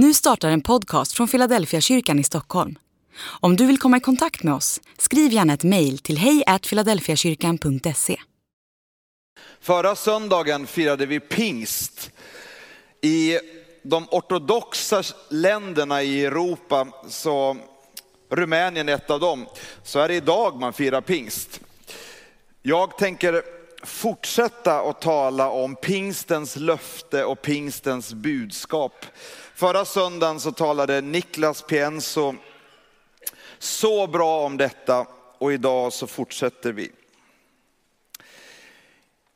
Nu startar en podcast från Philadelphia kyrkan i Stockholm. Om du vill komma i kontakt med oss, skriv gärna ett mejl till hejfiladelfiakyrkan.se. Förra söndagen firade vi pingst. I de ortodoxa länderna i Europa, så Rumänien är ett av dem, så är det idag man firar pingst. Jag tänker fortsätta att tala om pingstens löfte och pingstens budskap. Förra söndagen så talade Niklas Pienso så bra om detta och idag så fortsätter vi.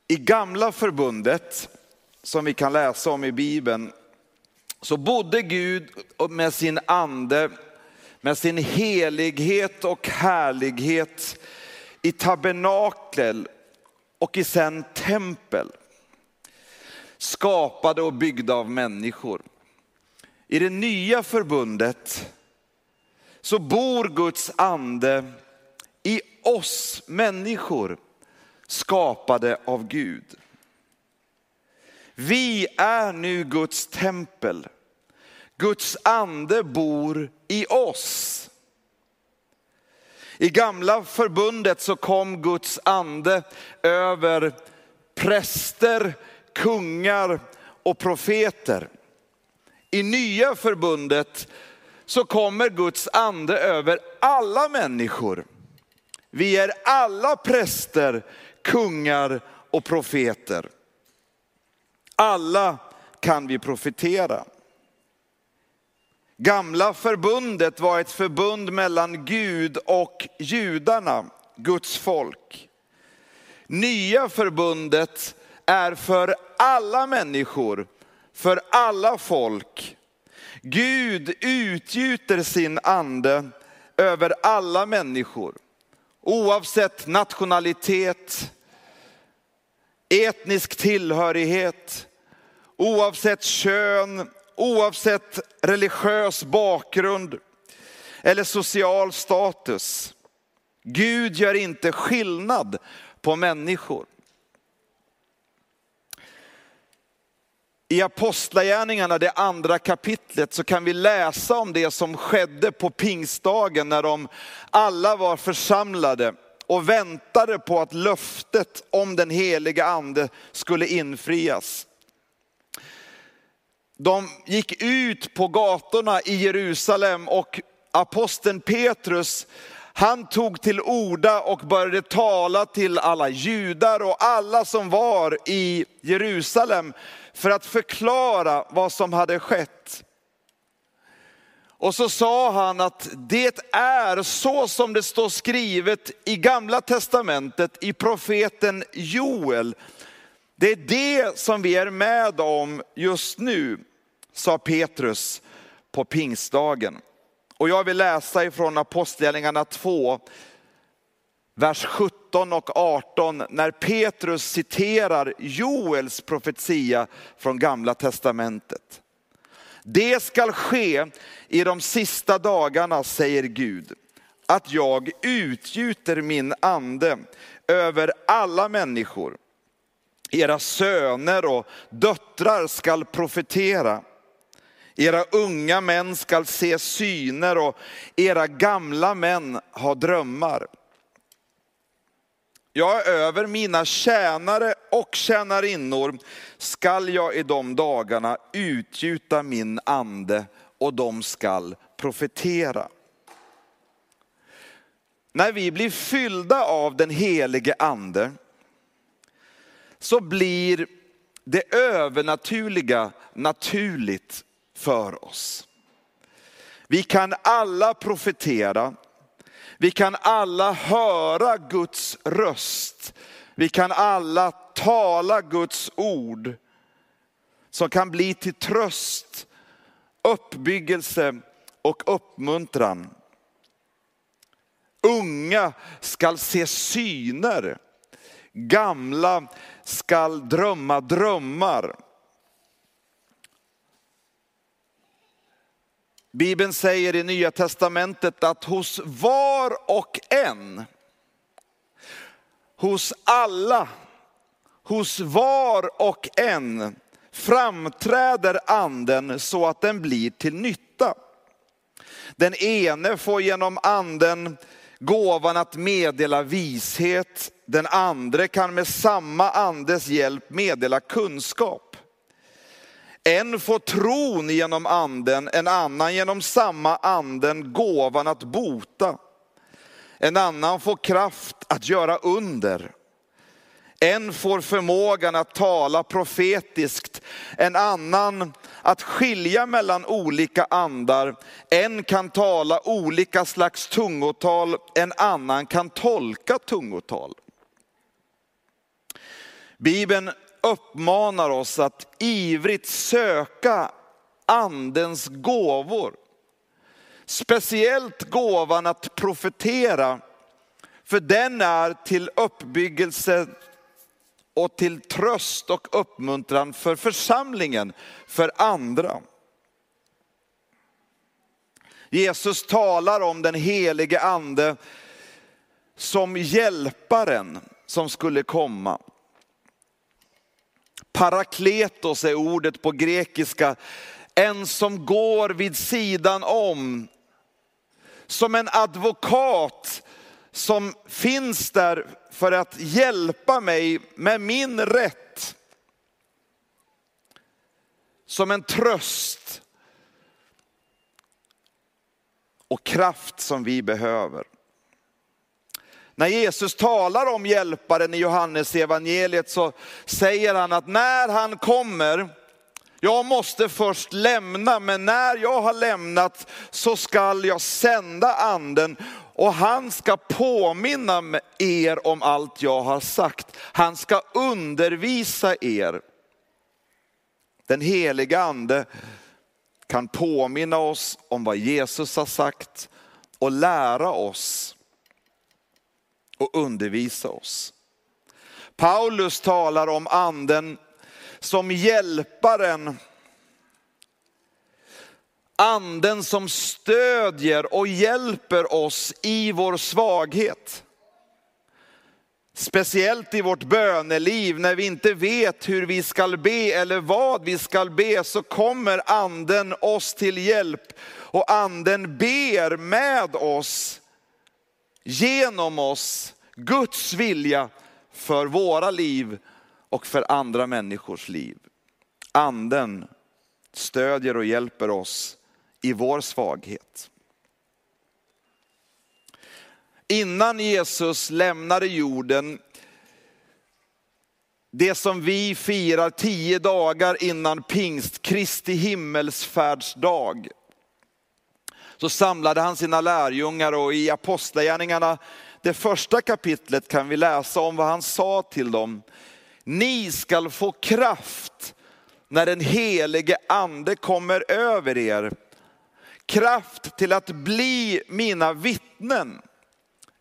I gamla förbundet, som vi kan läsa om i Bibeln, så bodde Gud med sin ande, med sin helighet och härlighet i tabernakel och i sen tempel. Skapade och byggda av människor. I det nya förbundet så bor Guds ande i oss människor skapade av Gud. Vi är nu Guds tempel. Guds ande bor i oss. I gamla förbundet så kom Guds ande över präster, kungar och profeter. I nya förbundet så kommer Guds ande över alla människor. Vi är alla präster, kungar och profeter. Alla kan vi profetera. Gamla förbundet var ett förbund mellan Gud och judarna, Guds folk. Nya förbundet är för alla människor, för alla folk. Gud utgjuter sin ande över alla människor, oavsett nationalitet, etnisk tillhörighet, oavsett kön, oavsett religiös bakgrund eller social status. Gud gör inte skillnad på människor. I Apostlagärningarna, det andra kapitlet, så kan vi läsa om det som skedde på pingstdagen när de alla var församlade och väntade på att löftet om den heliga ande skulle infrias. De gick ut på gatorna i Jerusalem och aposteln Petrus, han tog till orda och började tala till alla judar och alla som var i Jerusalem för att förklara vad som hade skett. Och så sa han att det är så som det står skrivet i gamla testamentet i profeten Joel. Det är det som vi är med om just nu, sa Petrus på pingstdagen. Och jag vill läsa ifrån Apostlagärningarna 2, vers 17 och 18, när Petrus citerar Joels profetia från gamla testamentet. Det skall ske i de sista dagarna, säger Gud, att jag utgjuter min ande över alla människor. Era söner och döttrar skall profetera. Era unga män skall se syner och era gamla män ha drömmar. Jag är över mina tjänare och tjänarinnor skall jag i de dagarna utgjuta min ande och de skall profetera. När vi blir fyllda av den helige ande så blir det övernaturliga naturligt för oss. Vi kan alla profetera, vi kan alla höra Guds röst. Vi kan alla tala Guds ord som kan bli till tröst, uppbyggelse och uppmuntran. Unga skall se syner, gamla skall drömma drömmar. Bibeln säger i Nya Testamentet att hos var och en, hos alla, hos var och en framträder anden så att den blir till nytta. Den ene får genom anden gåvan att meddela vishet, den andra kan med samma andes hjälp meddela kunskap. En får tron genom anden, en annan genom samma anden gåvan att bota. En annan får kraft att göra under. En får förmågan att tala profetiskt, en annan att skilja mellan olika andar. En kan tala olika slags tungotal, en annan kan tolka tungotal. Bibeln uppmanar oss att ivrigt söka andens gåvor. Speciellt gåvan att profetera, för den är till uppbyggelse och till tröst och uppmuntran för församlingen, för andra. Jesus talar om den helige ande som hjälparen som skulle komma. Parakletos är ordet på grekiska, en som går vid sidan om. Som en advokat som finns där för att hjälpa mig med min rätt. Som en tröst och kraft som vi behöver. När Jesus talar om hjälparen i Johannes evangeliet så säger han att när han kommer, jag måste först lämna, men när jag har lämnat så skall jag sända anden och han ska påminna er om allt jag har sagt. Han ska undervisa er. Den heliga ande kan påminna oss om vad Jesus har sagt och lära oss och undervisa oss. Paulus talar om anden som hjälparen anden som stödjer och hjälper oss i vår svaghet. Speciellt i vårt böneliv när vi inte vet hur vi ska be eller vad vi ska be så kommer anden oss till hjälp och anden ber med oss, genom oss, Guds vilja för våra liv och för andra människors liv. Anden stödjer och hjälper oss i vår svaghet. Innan Jesus lämnade jorden, det som vi firar tio dagar innan pingst, Kristi himmelsfärdsdag, så samlade han sina lärjungar och i Apostlagärningarna, det första kapitlet kan vi läsa om vad han sa till dem. Ni skall få kraft när den helige ande kommer över er kraft till att bli mina vittnen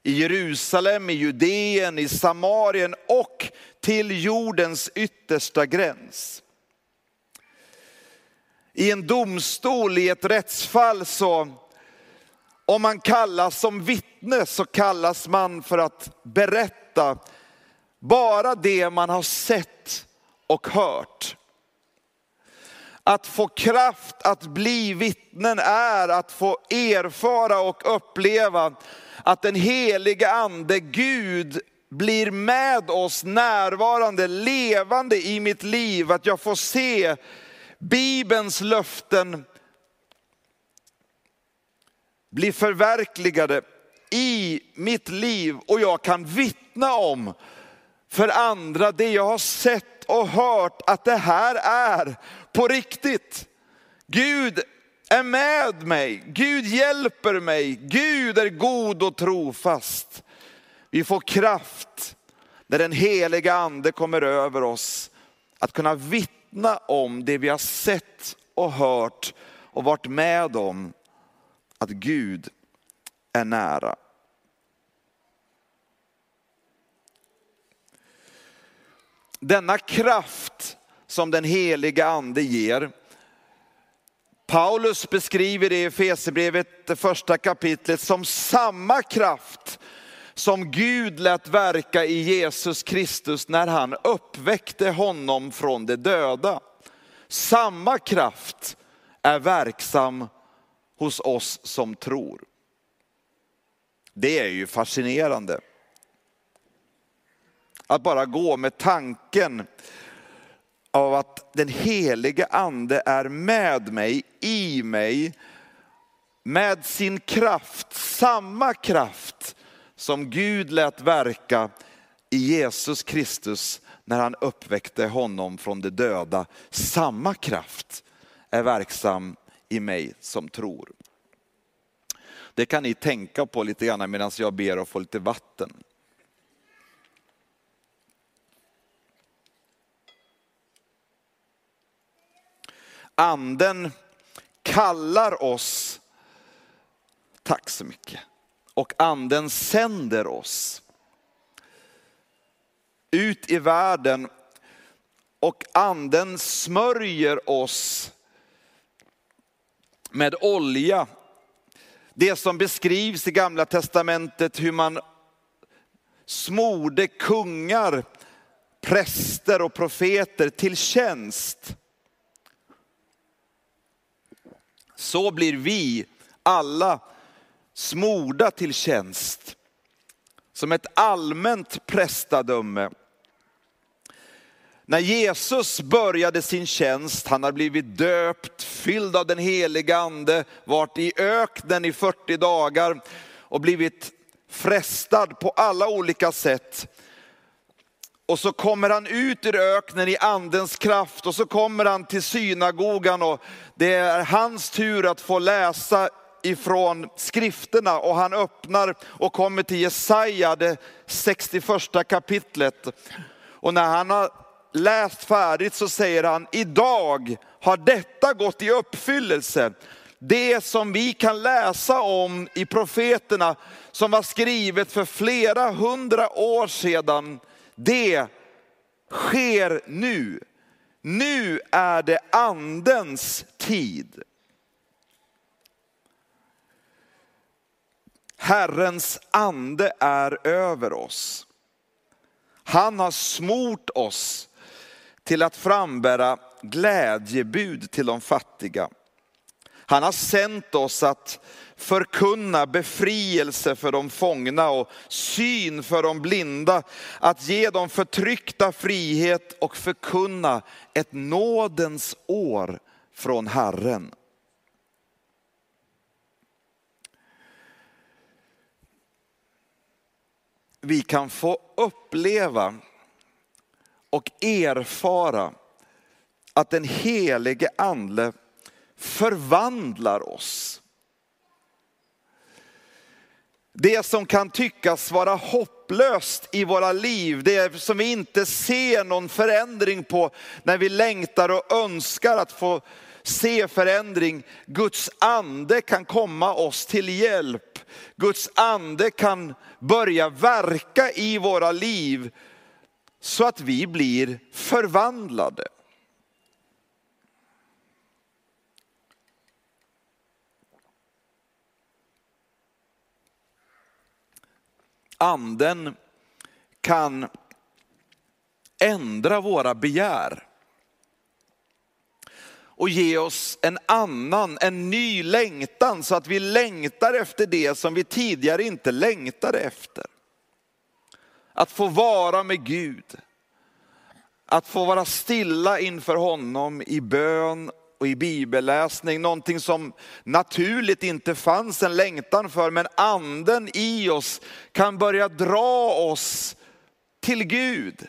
i Jerusalem, i Judeen, i Samarien och till jordens yttersta gräns. I en domstol, i ett rättsfall så, om man kallas som vittne så kallas man för att berätta bara det man har sett och hört. Att få kraft att bli vittnen är att få erfara och uppleva att den heliga ande, Gud, blir med oss närvarande, levande i mitt liv. Att jag får se Bibelns löften bli förverkligade i mitt liv och jag kan vittna om för andra det jag har sett och hört att det här är på riktigt. Gud är med mig, Gud hjälper mig, Gud är god och trofast. Vi får kraft när den heliga ande kommer över oss att kunna vittna om det vi har sett och hört och varit med om att Gud är nära. Denna kraft som den heliga ande ger. Paulus beskriver det i Efesierbrevet, det första kapitlet, som samma kraft som Gud lät verka i Jesus Kristus när han uppväckte honom från de döda. Samma kraft är verksam hos oss som tror. Det är ju fascinerande. Att bara gå med tanken av att den helige ande är med mig, i mig, med sin kraft, samma kraft som Gud lät verka i Jesus Kristus när han uppväckte honom från de döda. Samma kraft är verksam i mig som tror. Det kan ni tänka på lite grann medan jag ber att få lite vatten. Anden kallar oss, tack så mycket, och anden sänder oss ut i världen och anden smörjer oss med olja. Det som beskrivs i gamla testamentet hur man smorde kungar, präster och profeter till tjänst. Så blir vi alla smorda till tjänst. Som ett allmänt prästadöme. När Jesus började sin tjänst, han har blivit döpt, fylld av den heliga ande, varit i öknen i 40 dagar och blivit frestad på alla olika sätt. Och så kommer han ut ur öknen i andens kraft och så kommer han till synagogan och det är hans tur att få läsa ifrån skrifterna och han öppnar och kommer till Jesaja, det 61 kapitlet. Och när han har läst färdigt så säger han, idag har detta gått i uppfyllelse. Det som vi kan läsa om i profeterna som var skrivet för flera hundra år sedan, det sker nu. Nu är det andens tid. Herrens ande är över oss. Han har smort oss till att frambära glädjebud till de fattiga. Han har sänt oss att förkunna befrielse för de fångna och syn för de blinda, att ge de förtryckta frihet och förkunna ett nådens år från Herren. Vi kan få uppleva och erfara att den helige ande förvandlar oss. Det som kan tyckas vara hopplöst i våra liv, det som vi inte ser någon förändring på när vi längtar och önskar att få se förändring. Guds ande kan komma oss till hjälp. Guds ande kan börja verka i våra liv så att vi blir förvandlade. anden kan ändra våra begär och ge oss en annan, en ny längtan så att vi längtar efter det som vi tidigare inte längtade efter. Att få vara med Gud, att få vara stilla inför honom i bön och i bibelläsning, någonting som naturligt inte fanns en längtan för, men anden i oss kan börja dra oss till Gud.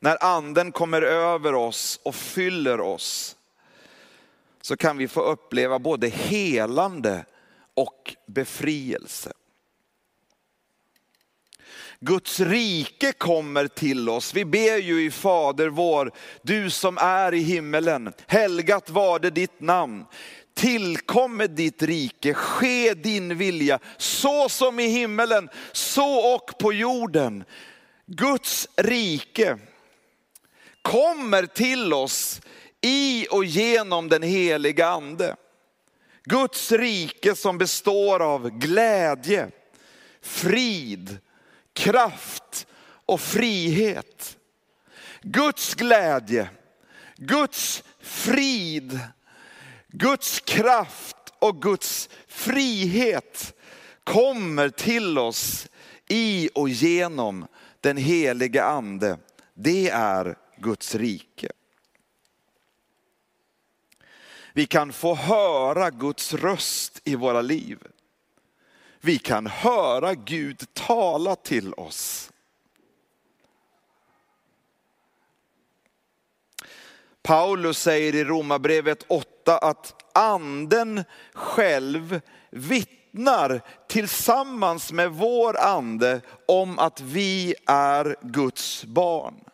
När anden kommer över oss och fyller oss så kan vi få uppleva både helande och befrielse. Guds rike kommer till oss. Vi ber ju i Fader vår, du som är i himmelen, helgat var det ditt namn. Tillkommer ditt rike, ske din vilja, så som i himmelen, så och på jorden. Guds rike kommer till oss i och genom den heliga ande. Guds rike som består av glädje, frid, kraft och frihet. Guds glädje, Guds frid, Guds kraft och Guds frihet kommer till oss i och genom den helige ande. Det är Guds rike. Vi kan få höra Guds röst i våra liv. Vi kan höra Gud tala till oss. Paulus säger i Romarbrevet 8 att anden själv vittnar tillsammans med vår ande om att vi är Guds barn.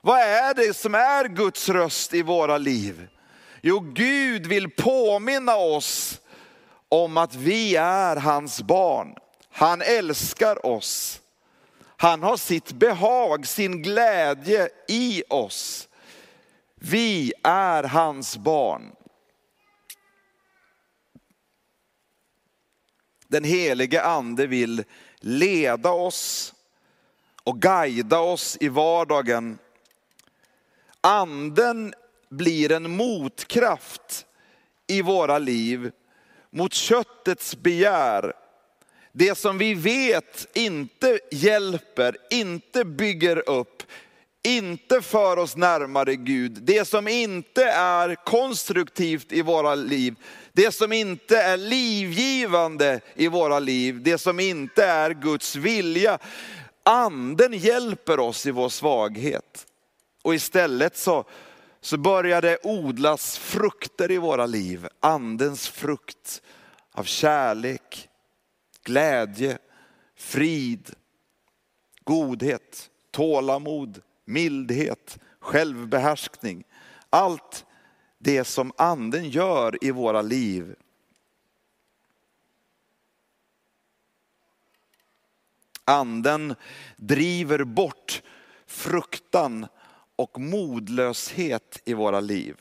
Vad är det som är Guds röst i våra liv? Jo, Gud vill påminna oss om att vi är hans barn. Han älskar oss. Han har sitt behag, sin glädje i oss. Vi är hans barn. Den helige ande vill leda oss och guida oss i vardagen. Anden blir en motkraft i våra liv mot köttets begär. Det som vi vet inte hjälper, inte bygger upp, inte för oss närmare Gud. Det som inte är konstruktivt i våra liv. Det som inte är livgivande i våra liv. Det som inte är Guds vilja. Anden hjälper oss i vår svaghet. Och istället så så börjar det odlas frukter i våra liv. Andens frukt av kärlek, glädje, frid, godhet, tålamod, mildhet, självbehärskning. Allt det som anden gör i våra liv. Anden driver bort fruktan och modlöshet i våra liv.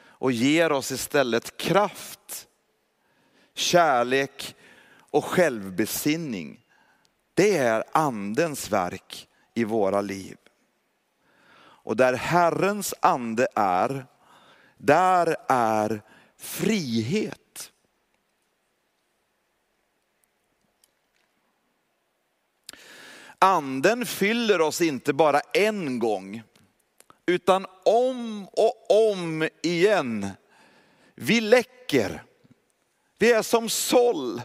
Och ger oss istället kraft, kärlek och självbesinning. Det är andens verk i våra liv. Och där Herrens ande är, där är frihet. Anden fyller oss inte bara en gång, utan om och om igen. Vi läcker. Vi är som såll.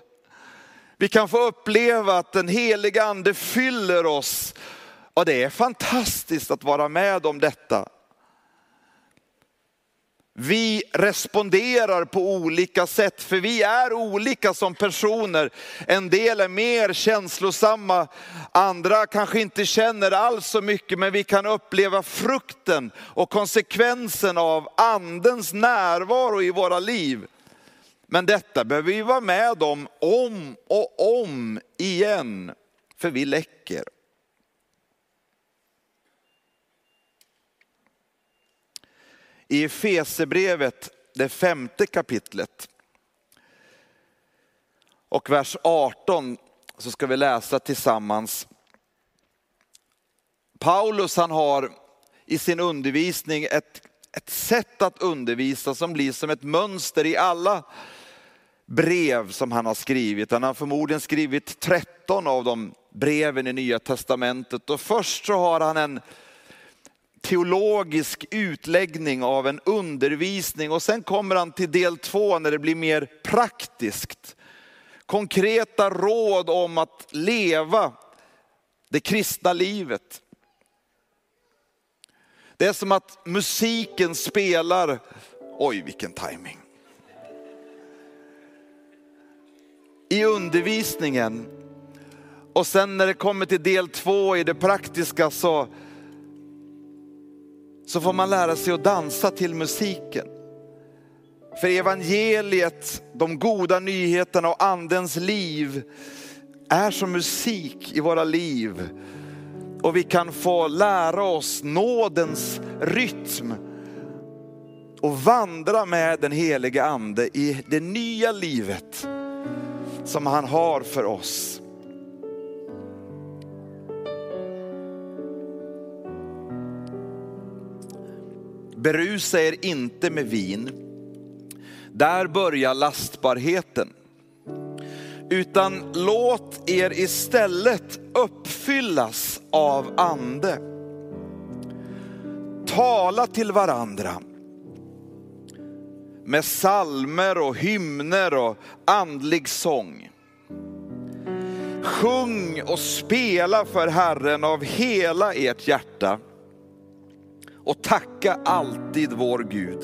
Vi kan få uppleva att den heliga ande fyller oss. Och det är fantastiskt att vara med om detta. Vi responderar på olika sätt, för vi är olika som personer. En del är mer känslosamma, andra kanske inte känner alls så mycket, men vi kan uppleva frukten och konsekvensen av andens närvaro i våra liv. Men detta behöver vi vara med om, om och om igen, för vi läcker. I Efesebrevet, det femte kapitlet och vers 18 så ska vi läsa tillsammans. Paulus han har i sin undervisning ett, ett sätt att undervisa som blir som ett mönster i alla brev som han har skrivit. Han har förmodligen skrivit 13 av de breven i Nya Testamentet. Och först så har han en teologisk utläggning av en undervisning och sen kommer han till del två när det blir mer praktiskt. Konkreta råd om att leva det kristna livet. Det är som att musiken spelar, oj vilken timing. I undervisningen och sen när det kommer till del två i det praktiska så så får man lära sig att dansa till musiken. För evangeliet, de goda nyheterna och andens liv är som musik i våra liv. Och vi kan få lära oss nådens rytm och vandra med den helige ande i det nya livet som han har för oss. Berusa er inte med vin. Där börjar lastbarheten. Utan låt er istället uppfyllas av ande. Tala till varandra med salmer och hymner och andlig sång. Sjung och spela för Herren av hela ert hjärta och tacka alltid vår Gud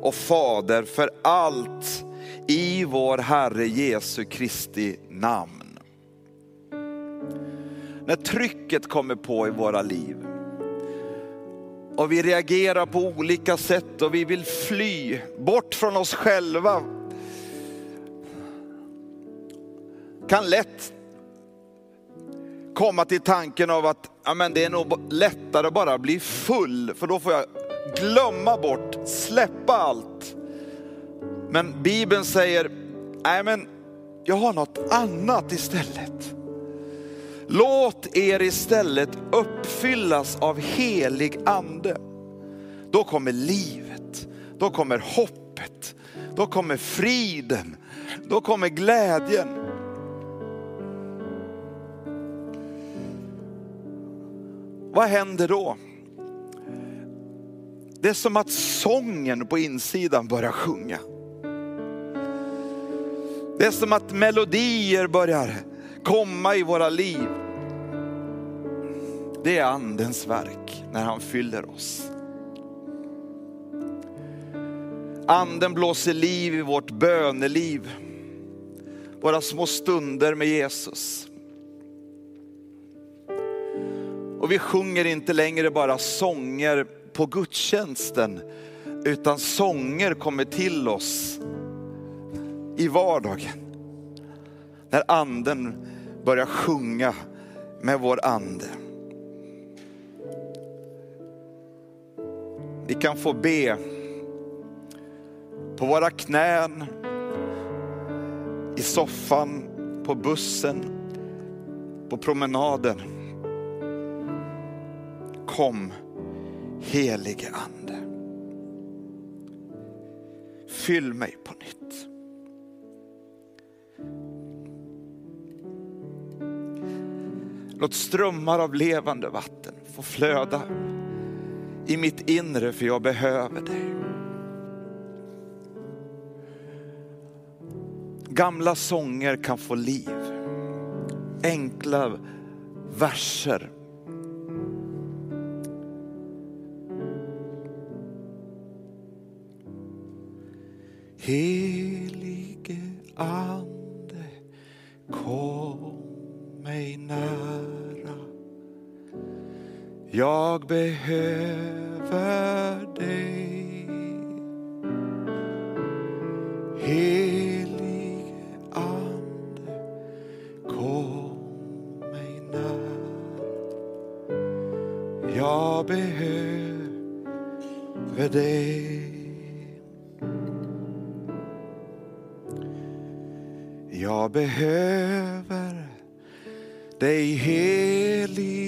och Fader för allt i vår Herre Jesu Kristi namn. När trycket kommer på i våra liv och vi reagerar på olika sätt och vi vill fly bort från oss själva kan lätt komma till tanken av att amen, det är nog lättare att bara bli full, för då får jag glömma bort, släppa allt. Men Bibeln säger, nej men jag har något annat istället. Låt er istället uppfyllas av helig ande. Då kommer livet, då kommer hoppet, då kommer friden, då kommer glädjen. Vad händer då? Det är som att sången på insidan börjar sjunga. Det är som att melodier börjar komma i våra liv. Det är andens verk när han fyller oss. Anden blåser liv i vårt böneliv. Våra små stunder med Jesus. Och vi sjunger inte längre bara sånger på gudstjänsten, utan sånger kommer till oss i vardagen. När anden börjar sjunga med vår ande. Vi kan få be på våra knän, i soffan, på bussen, på promenaden. Kom helige ande. Fyll mig på nytt. Låt strömmar av levande vatten få flöda i mitt inre för jag behöver dig. Gamla sånger kan få liv. Enkla verser Jag behöver dig. Helige ande, kom mig när Jag behöver dig. Jag behöver dig helige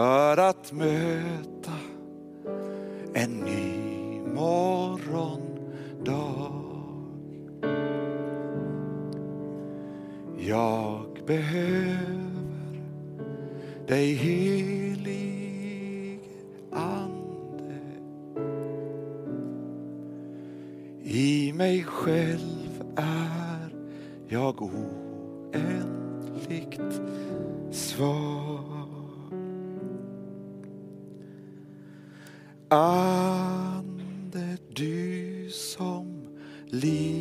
för att möta en ny morgondag. Jag behöver dig helig ande I mig själv är jag oändligt svag. Ande, du som liv.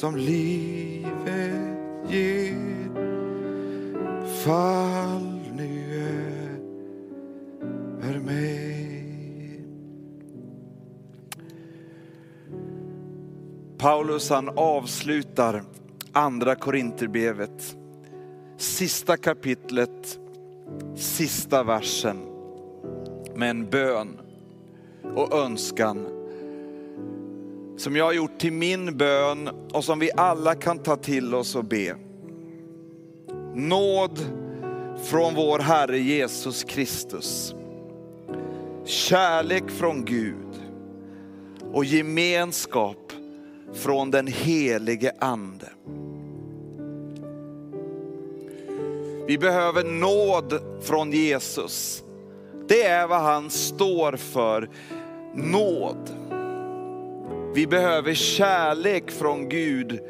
Som livet ger. Fall nu över mig. Paulus han avslutar andra Korinterbrevet, sista kapitlet, sista versen med en bön och önskan som jag har gjort till min bön och som vi alla kan ta till oss och be. Nåd från vår Herre Jesus Kristus, kärlek från Gud och gemenskap från den helige Ande. Vi behöver nåd från Jesus. Det är vad han står för, nåd. Vi behöver kärlek från Gud.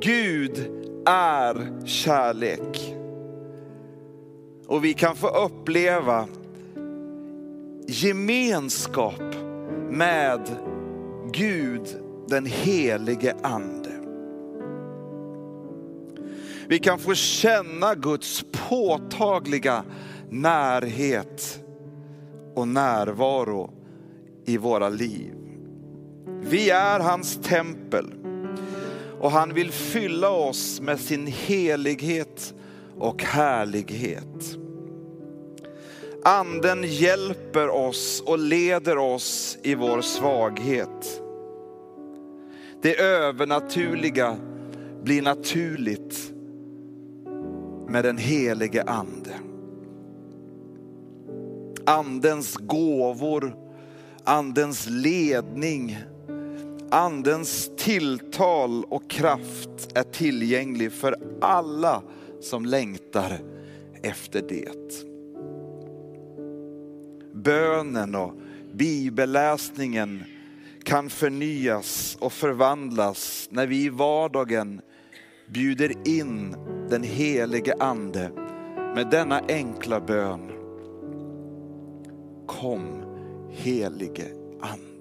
Gud är kärlek. Och vi kan få uppleva gemenskap med Gud, den helige Ande. Vi kan få känna Guds påtagliga närhet och närvaro i våra liv. Vi är hans tempel och han vill fylla oss med sin helighet och härlighet. Anden hjälper oss och leder oss i vår svaghet. Det övernaturliga blir naturligt med den helige ande. Andens gåvor, andens ledning, andens tilltal och kraft är tillgänglig för alla som längtar efter det. Bönen och bibelläsningen kan förnyas och förvandlas när vi i vardagen bjuder in den helige ande med denna enkla bön. Kom helige ande.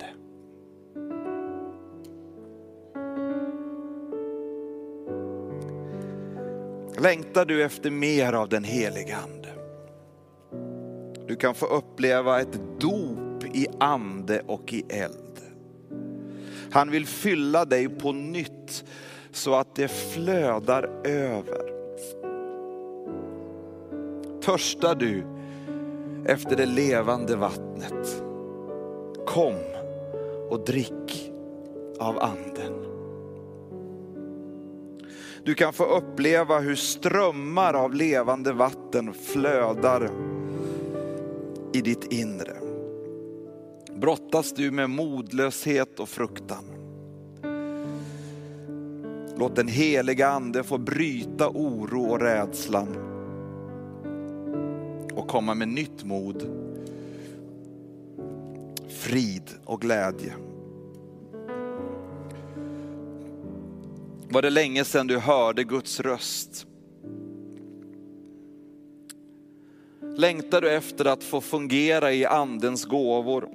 Längtar du efter mer av den helige ande? Du kan få uppleva ett dop i ande och i eld. Han vill fylla dig på nytt så att det flödar över. Törstar du efter det levande vattnet? Kom och drick av anden. Du kan få uppleva hur strömmar av levande vatten flödar i ditt inre. Brottas du med modlöshet och fruktan? Låt den heliga ande få bryta oro och rädslan och komma med nytt mod, frid och glädje. Var det länge sedan du hörde Guds röst? Längtar du efter att få fungera i andens gåvor?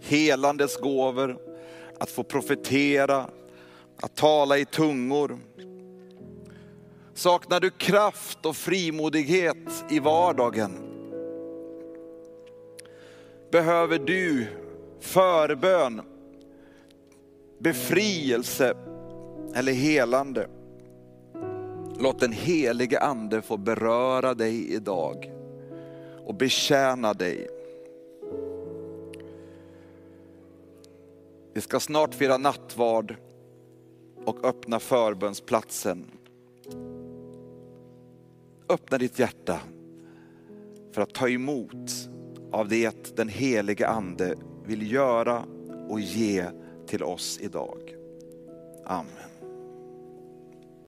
Helandes gåvor, att få profetera, att tala i tungor. Saknar du kraft och frimodighet i vardagen? Behöver du förbön, befrielse eller helande? Låt den helige ande få beröra dig idag och betjäna dig. Vi ska snart fira nattvard och öppna förbönsplatsen. Öppna ditt hjärta för att ta emot av det den helige ande vill göra och ge till oss idag. Amen.